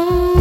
know.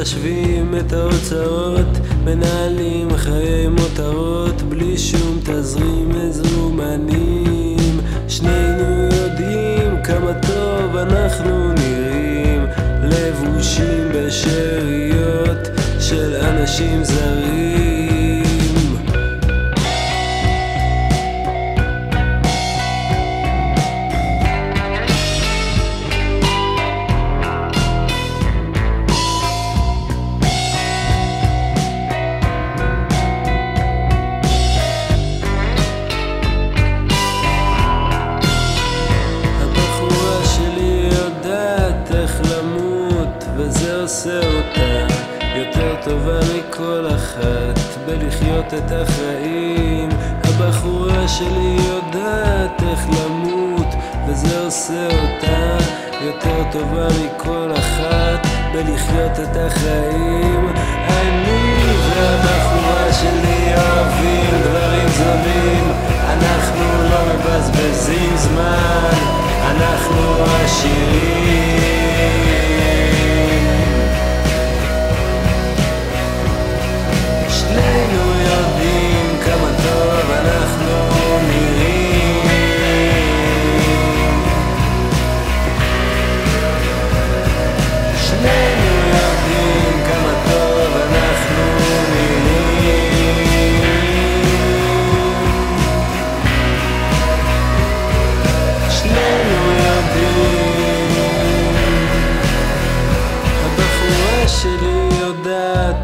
מחשבים את ההוצאות, מנהלים חיי מותרות, בלי שום תזרים מזומנים. שנינו יודעים כמה טוב אנחנו נראים, לבושים בשאריות של אנשים זרים. לחיות את החיים. אני והבחורה שלי אוהבים דברים זמים, אנחנו לא מבזבזים זמן, אנחנו עשירים.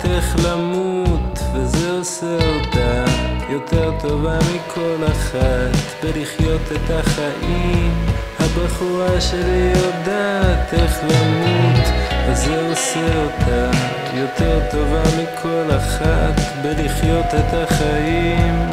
איך למות, וזה עושה אותה יותר טובה מכל אחת בלחיות את החיים. הבחורה שלי יודעת איך למות, וזה עושה אותה יותר טובה מכל אחת בלחיות את החיים.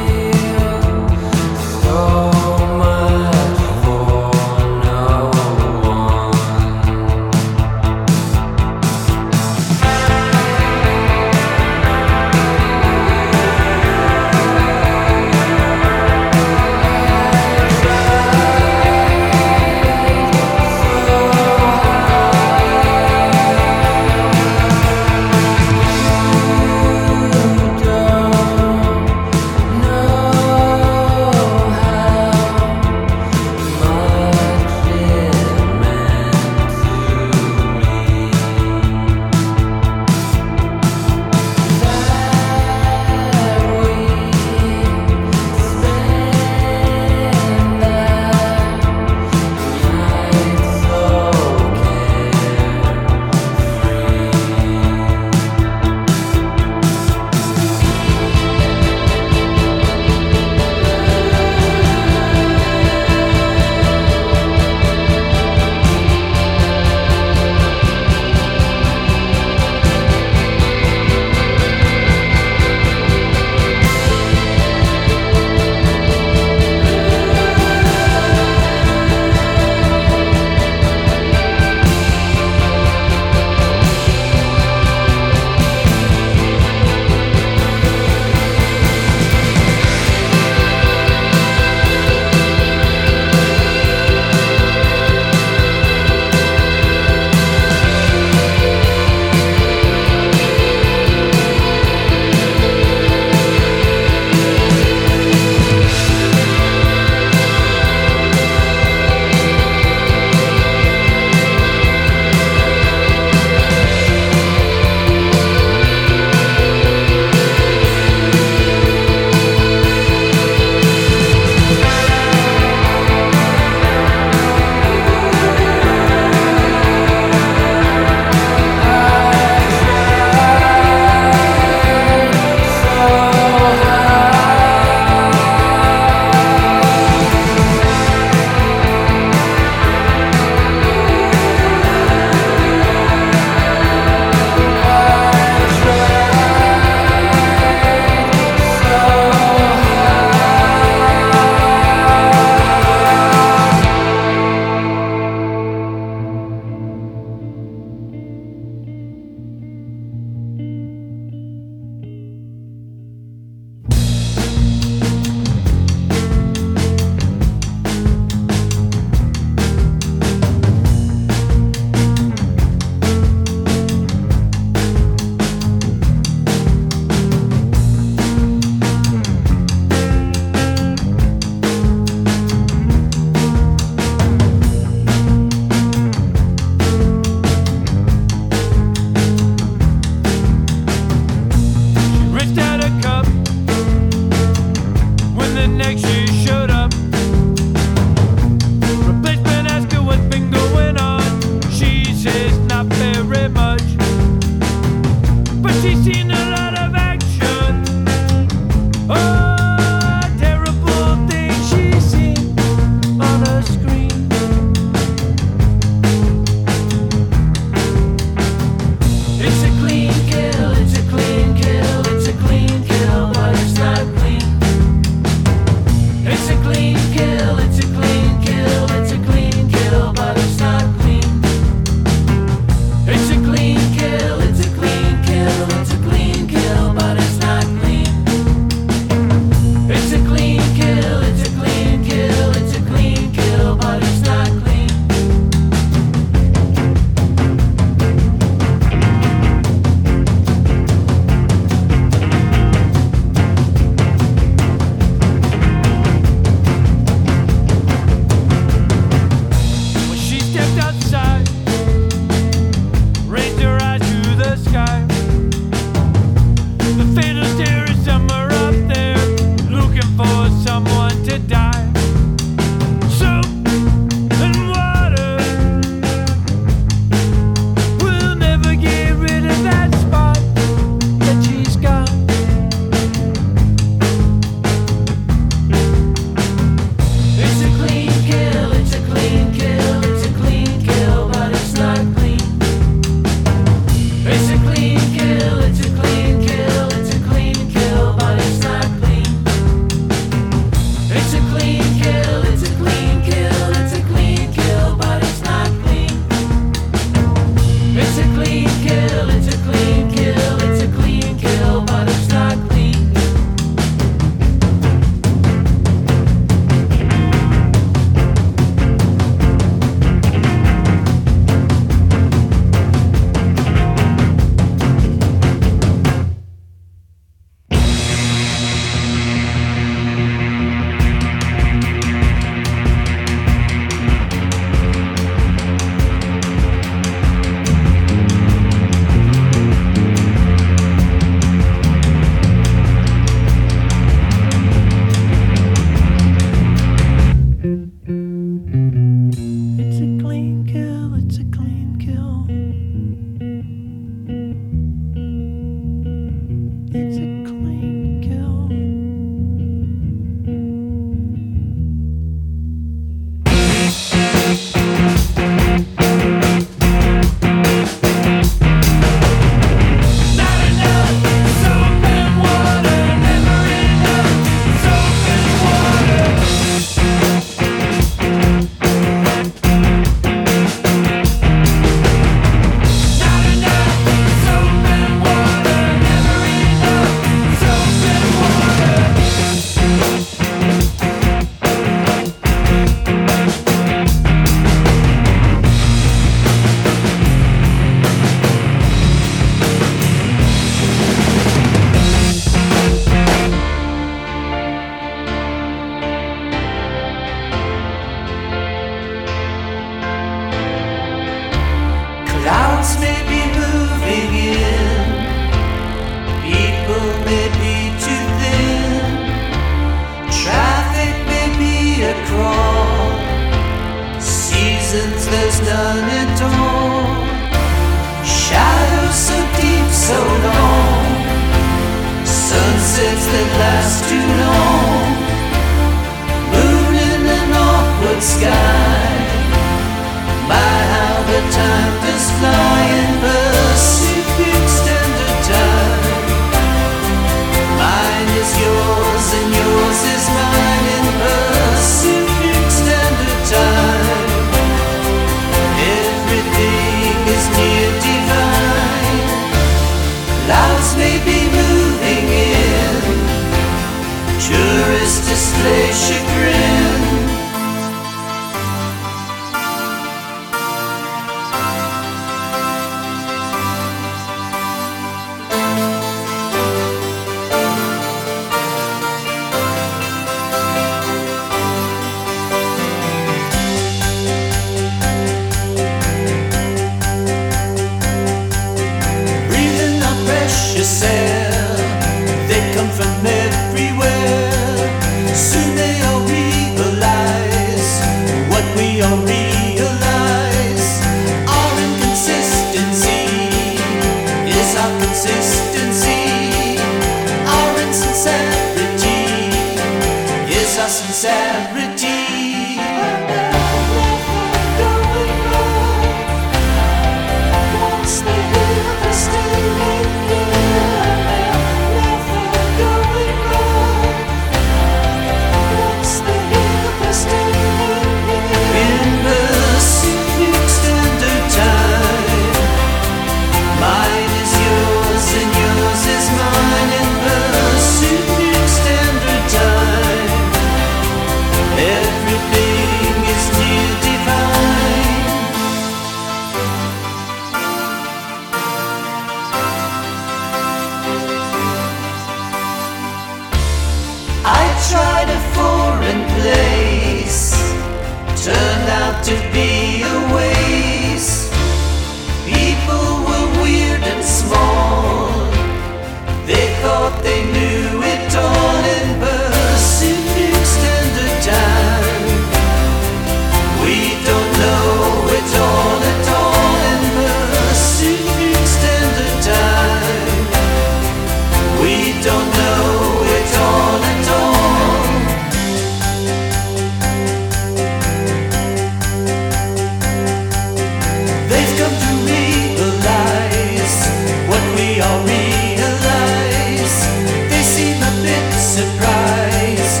surprise.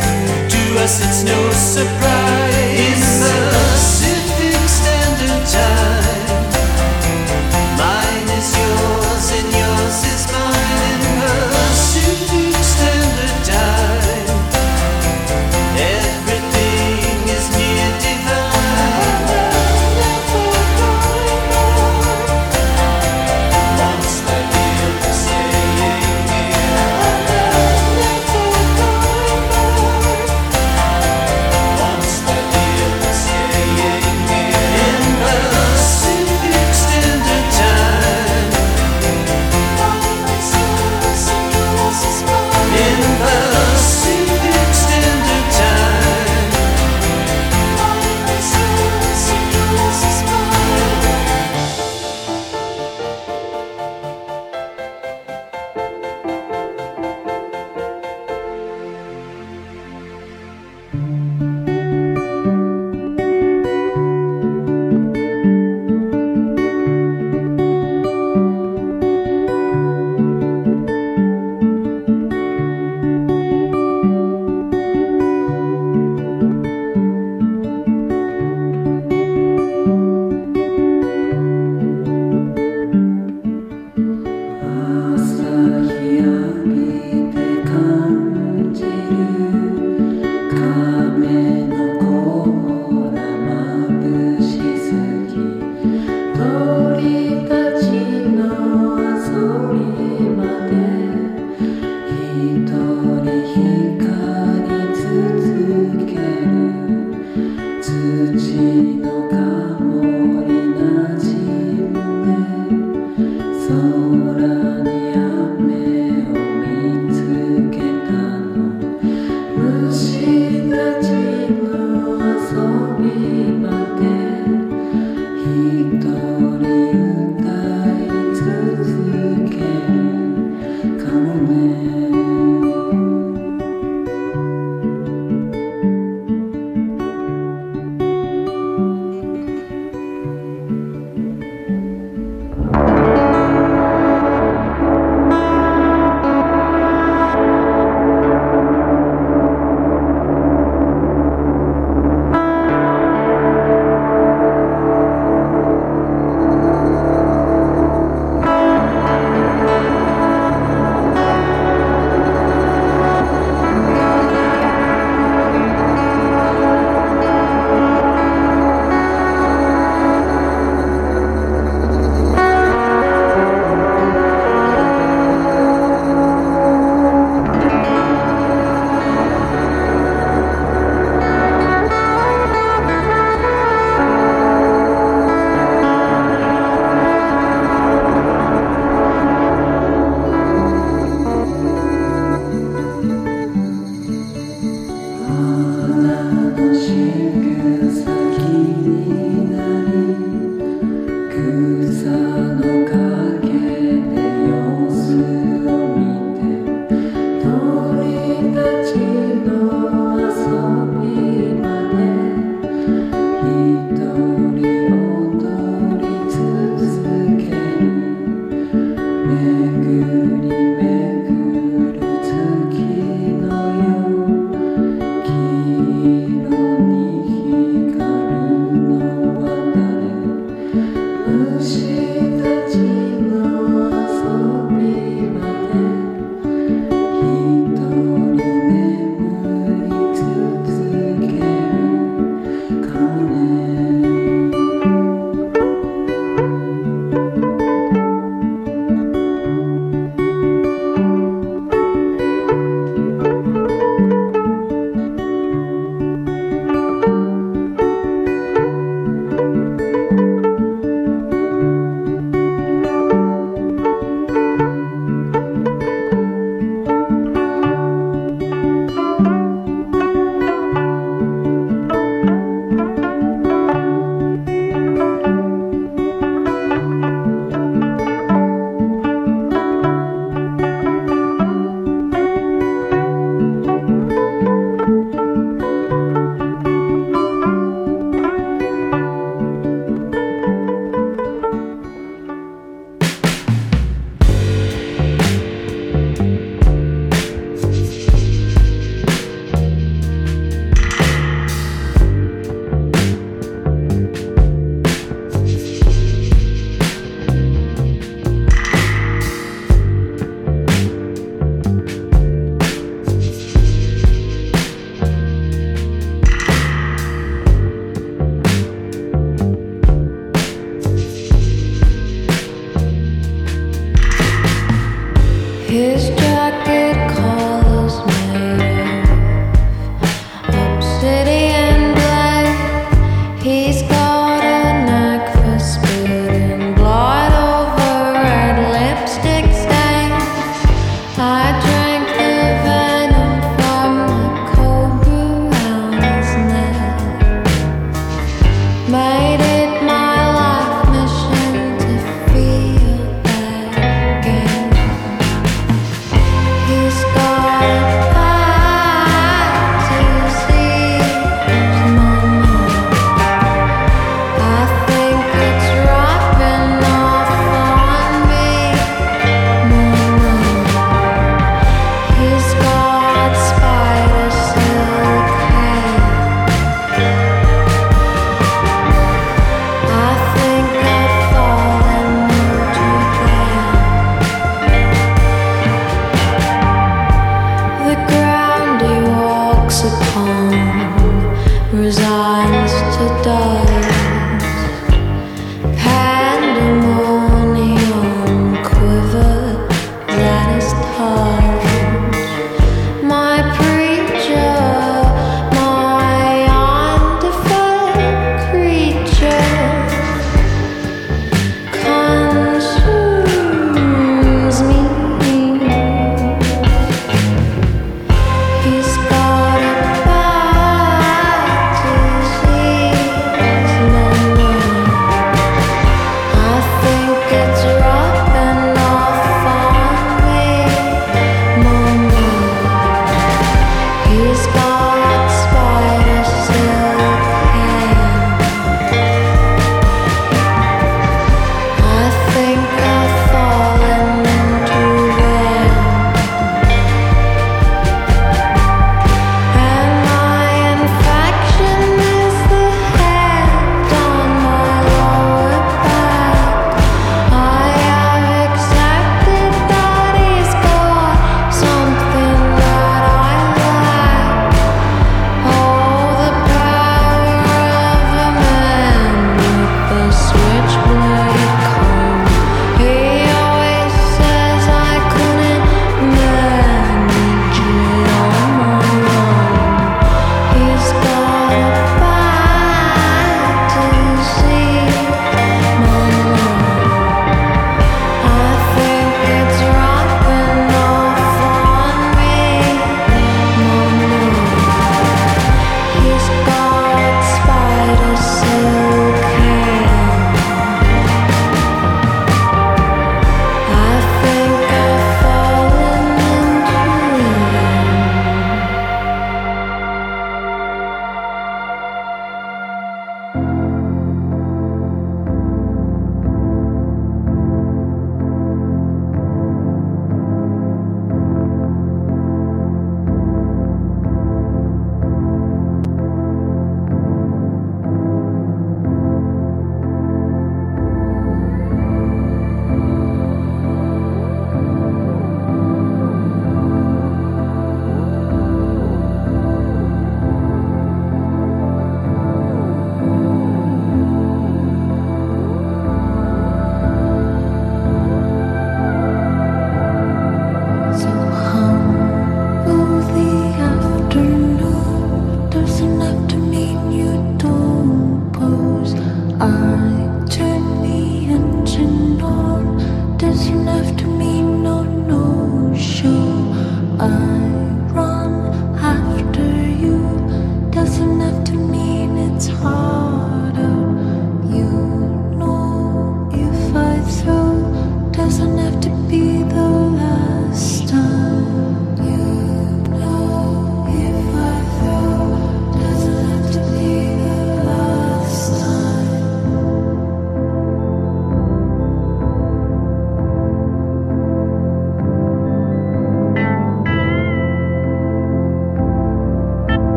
To us, it's no surprise. You.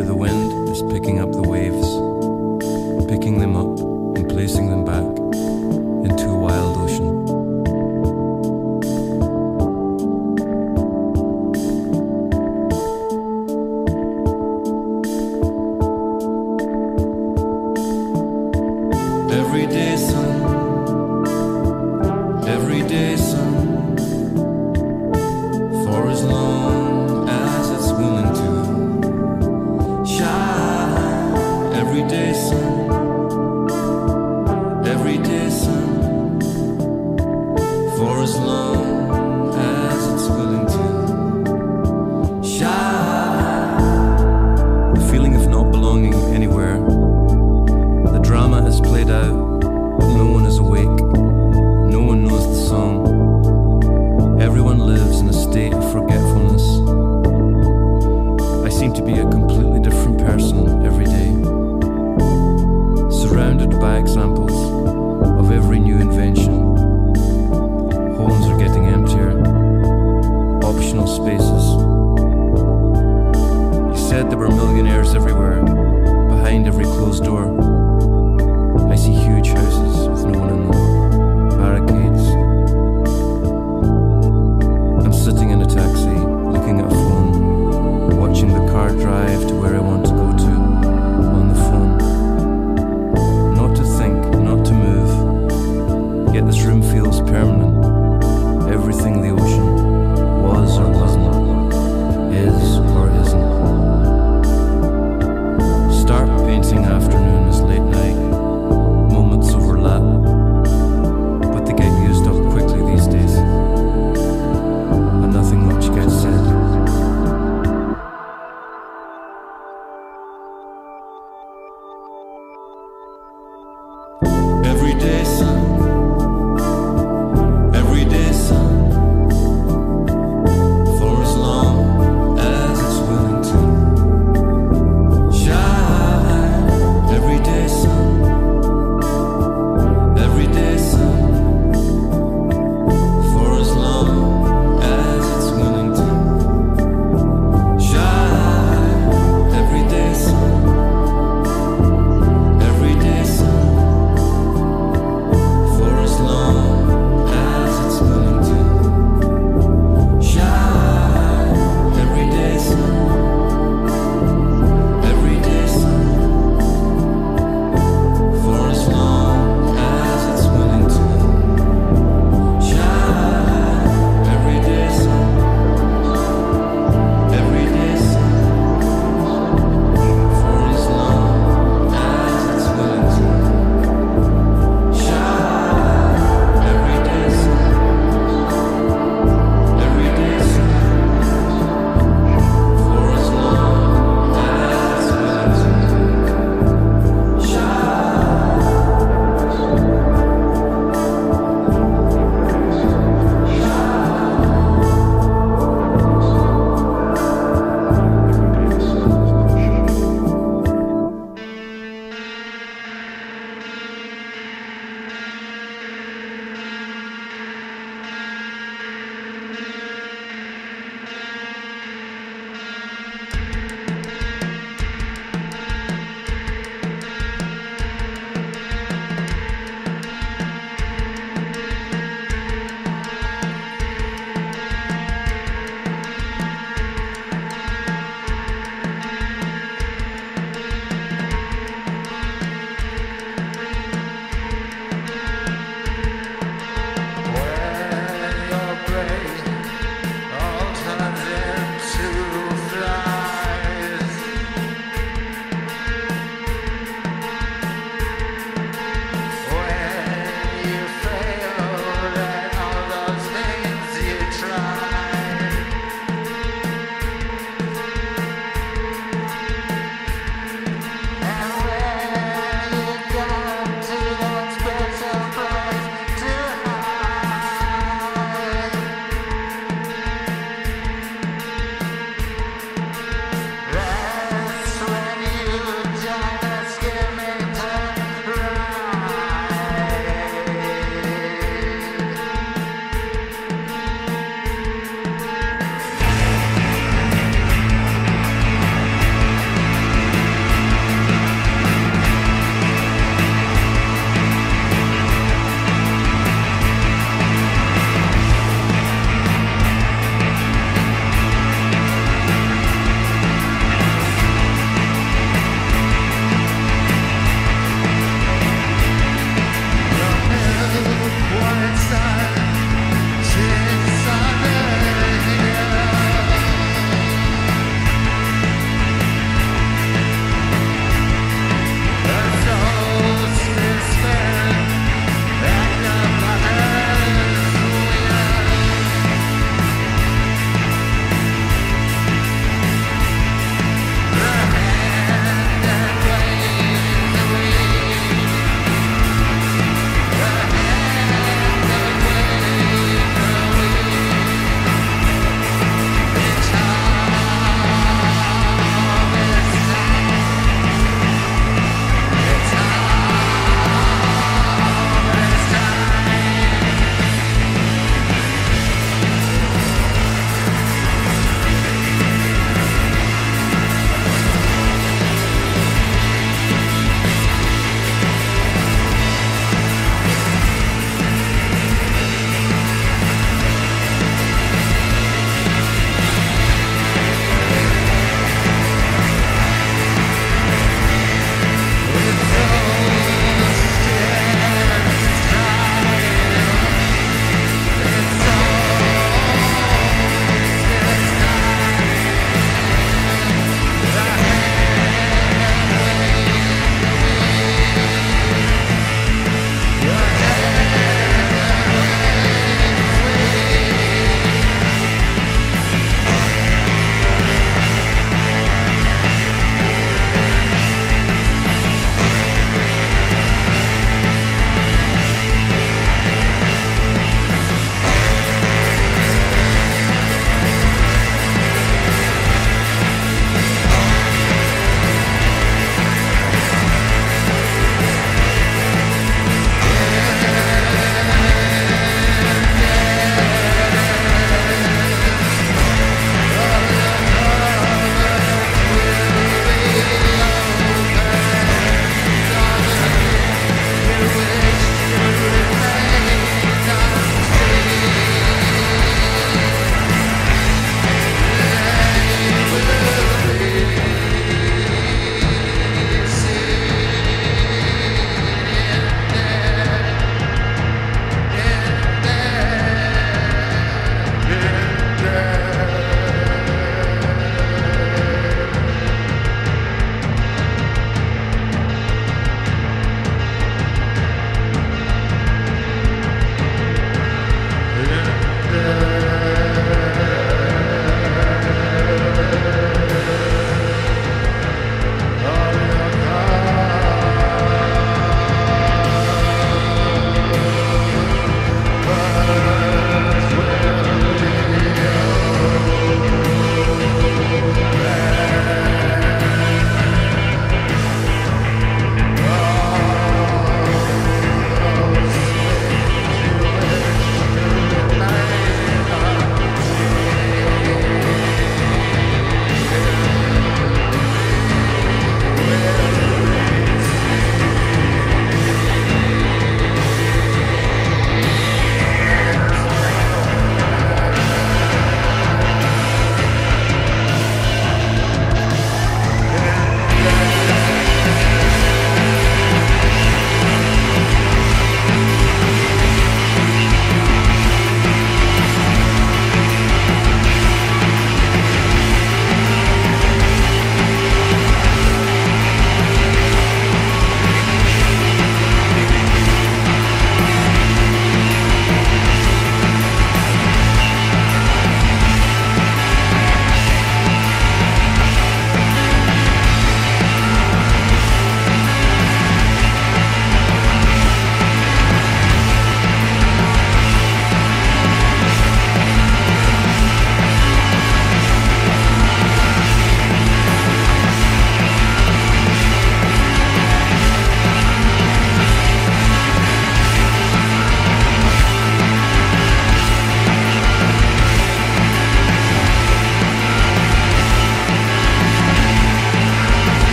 for the wind is picking up the waves, picking them up and placing them back.